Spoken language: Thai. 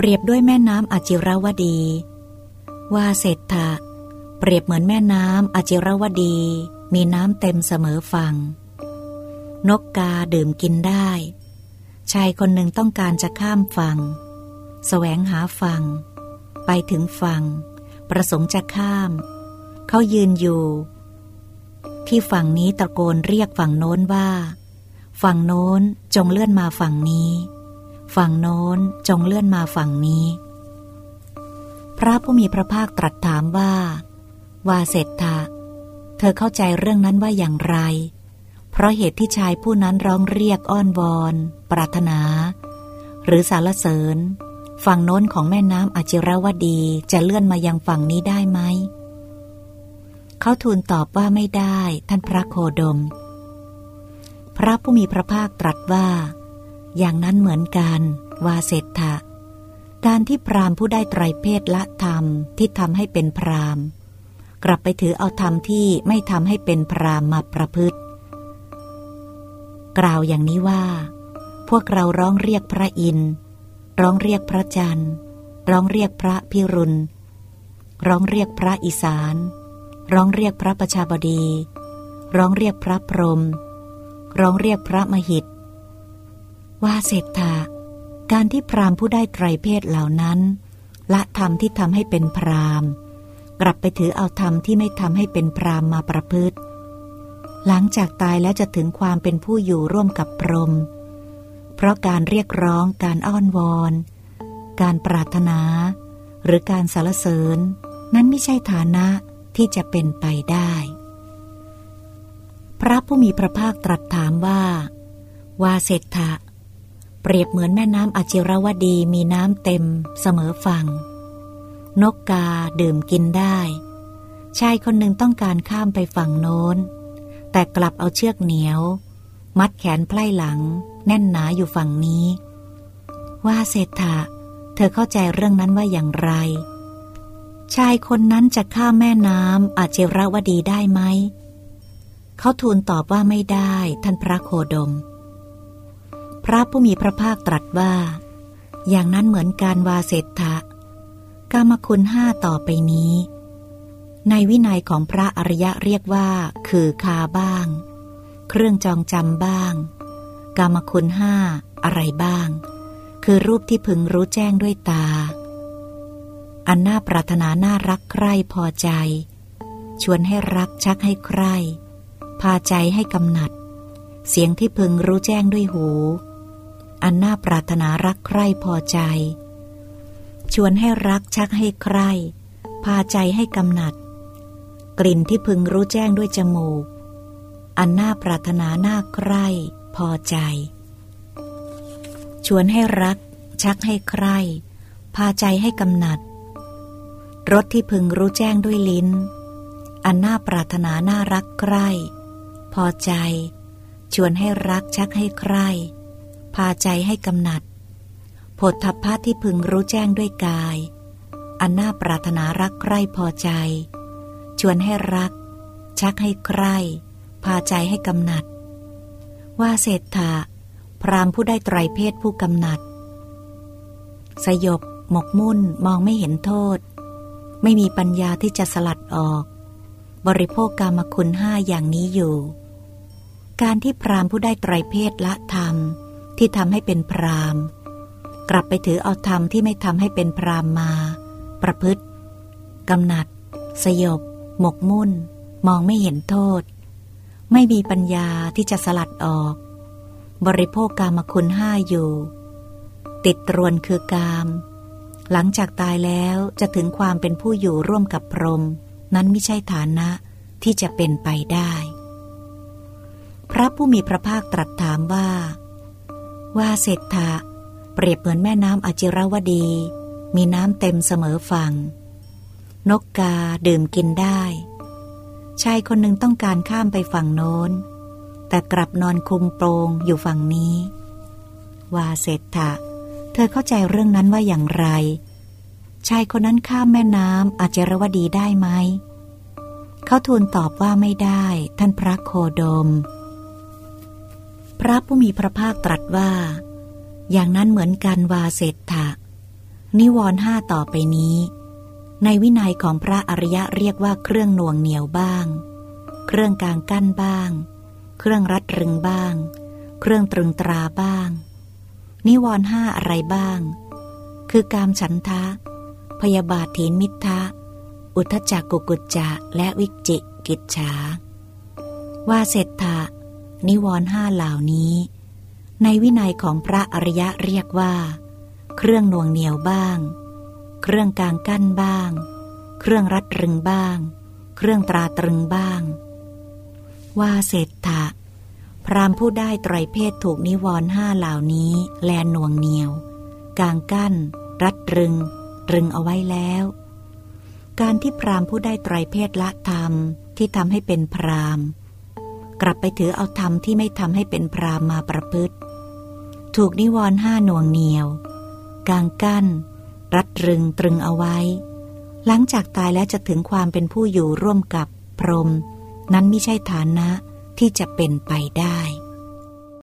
เปรียบด้วยแม่น้ำอจิรวดี ว่าเศรษฐะเปรียบเหมือนแม่น้ำอจิรวดี มีน้ำเต็มเสมอฝั่ง นกกาดื่มกินได้ ชายคนหนึ่งต้องการจะข้ามฝั่งแสวงหาฝั่ง ไปถึงฝั่ง ประสงค์จะข้าม เขายืนอยู่ ที่ฝั่งนี้ตะโกนเรียกฝั่งโน้นว่า ฝั่งโน้นจงเลื่อนมาฝั่งนี้ ฝั่งโน้นจงเลื่อนมาฝั่งนี้ พระผู้มีพระภาคตรัสถามว่า วาเสตทะเธอเข้าใจเรื่องนั้นว่าอย่างไร เพราะเหตุที่ชายผู้นั้นร้องเรียกอ้อนวอน ปรารถนา หรือสารเสริญ ฝั่งโน้นของแม่น้ำอจิรวดีจะเลื่อนมายังฝั่งนี้ได้ไหม เขาทูลตอบว่าไม่ได้ ท่านพระโคดม พระผู้มีพระภาคตรัสว่า อย่างนั้นเหมือนกันวาเศรษฐะการที่พรามผู้ได้ไตรเพศละธรรมที่ทำให้เป็นพรามกลับไปถือเอาธรรมที่ไม่ทำให้เป็นพรามมาประพฤติ กล่าวอย่างนี้ว่า พวกเราร้องเรียกพระอินทร์ร้องเรียกพระจันทร์ ร้องเรียกพระพิรุณ ร้องเรียกพระอีสาน ร้องเรียกพระประชาบดี ร้องเรียกพระพรหมร้องเรียกพระมหิต ว่าเศรษฐาการที่พรามผู้ได้ไตรเพศเหล่านั้น ละธรรมที่ทำให้เป็นพรามกลับไปถือเอาธรรมที่ไม่ทำให้เป็นพรามมาประพฤติ หลังจากตายแล้วจะถึงความเป็นผู้อยู่ร่วมกับพรหมเพราะการเรียกร้องการอ้อนวอน การปรารถนา หรือการสารเสริญ นั้นไม่ใช่ฐานะที่จะเป็นไปได้ พระผู้มีพระภาคตรัสถามว่า วาเศรษฐะ เปรียบเหมือนแม่น้ำอจิรวดีมีน้ำเต็มเสมอฝั่ง นกกาดื่มกินได้ ชายคนหนึ่งต้องการข้ามไปฝั่งโน้น แต่กลับเอาเชือกเหนียว มัดแขนไพล่หลัง แน่นหนาอยู่ฝั่งนี้ ว่าเศรษฐะเธอเข้าใจเรื่องนั้นว่าอย่างไร ชายคนนั้นจะข้ามแม่น้ำอาเจรวดีได้ไหม เขาทูลตอบว่าไม่ได้ ท่านพระโคดม พระผู้มีพระภาคตรัสว่า อย่างนั้นเหมือนการวาเศรษฐะกามคุณห้าต่อไปนี้ ในวินัยของพระอริยะเรียกว่า คือคาบ้าง เครื่องจองจำบ้าง กามคุณห้าอะไรบ้าง คือรูปที่พึงรู้แจ้งด้วยตา อันน่าปรารถนาน่ารักใคร่พอใจ ชวนให้รักชักให้ใคร่ พาใจให้กำหนัด เสียงที่พึงรู้แจ้งด้วยหู อันน่าปรารถนารักใคร่พอใจ ชวนให้รักชักให้ใคร่พาใจให้กำหนัด กลิ่นที่พึงรู้แจ้งด้วยจมูก อันน่าปรารถนาน่าใคร่พอใจ ชวนให้รัก ชักให้ใคร่พาใจให้กำหนัดรสที่พึงรู้แจ้งด้วยลิ้น อันน่าปรารถนาน่ารักใคร่พอใจ ชวนให้รักชักให้ใคร่าใจให้กำหนัดผลทัพพะที่พึงรู้แจ้งด้วยกาย อันน่าปรารถนารักใคร่พอใจ ชวนให้รัก ชักให้ใคร่พาใจให้กำหนัด ว่าเศรษฐะพรามผู้ได้ไตรเพศผู้กำหนัด สยบ หมกมุ่นมองไม่เห็นโทษ ไม่มีปัญญาที่จะสลัดออก บริโภคกรรมคุณห้าอย่างนี้อยู่ การที่พรามผู้ได้ไตรเพศละธรรม ที่ทำให้เป็นพรามกลับไปถือเอาธรรมที่ไม่ทำให้เป็นพรามมา ประพฤติกำหนัด สยบ หมกมุ่น มองไม่เห็นโทษ ไม่มีปัญญาที่จะสลัดออก บริโภคกามคุณห้าอยู่ ติดตรวนคือกาม หลังจากตายแล้วจะถึงความเป็นผู้อยู่ร่วมกับพรหมนั้นไม่ใช่ฐานะที่จะเป็นไปได้ พระผู้มีพระภาคตรัสถามว่า ว่าเศรษฐะเปรียบเหมือนแม่น้ำอจิรวดี มีน้ำเต็มเสมอฝั่ง นกกาดื่มกินได้ ชายคนหนึ่งต้องการข้ามไปฝั่งโน้น แต่กลับนอนคุมโปรงอยู่ฝั่งนี้ ว่าเศรษฐะเธอเข้าใจเรื่องนั้นว่าอย่างไร ชายคนนั้นข้ามแม่น้ำอาจจะรวดีได้ไหม เขาทูลตอบว่าไม่ได้ ท่านพระโคดม พระผู้มีพระภาคตรัสว่า อย่างนั้นเหมือนกันวาเศรษฐะนิวรณ์ห้าต่อไปนี้ ในวินัยของพระอริยะเรียกว่าเครื่องน่วงเหนียวบ้าง เครื่องกลางกั้นบ้าง เครื่องรัดรึงบ้าง เครื่องตรึงตราบ้าง นิวรณ์ห้าอะไรบ้าง คือกามฉันทะ พยาบาทถีนมิทะอุทจักกุกุจจะและวิจิกิจฉาวาเศรษฐะ นิวรณ์ห้าเหล่านี้ ในวินัยของพระอริยะเรียกว่า เครื่องน่วงเหนียวบ้าง เครื่องกลางกั้นบ้าง เครื่องรัดรึงบ้าง เครื่องตราตรึงบ้าง ว่าเศรษฐะพรามผู้ได้ไตรเพศถูกนิวรณ์ห้าเหล่านี้ แลนหน่วงเหนียวกลางกั้น รัดรึงตรึงเอาไว้แล้ว การที่พรามผู้ได้ไตรเพศละธรรมที่ทำให้เป็นพราม กลับไปถือเอาธรรมที่ไม่ทำให้เป็นพรามมาประพฤติ ถูกนิวรณ์ห้าหน่วงเหนียวกลางกั้น รัดรึงตรึงเอาไว้ หลังจากตายแล้วจะถึงความเป็นผู้อยู่ร่วมกับพรม นั้นไม่ใช่ฐานะที่จะเป็นไปได้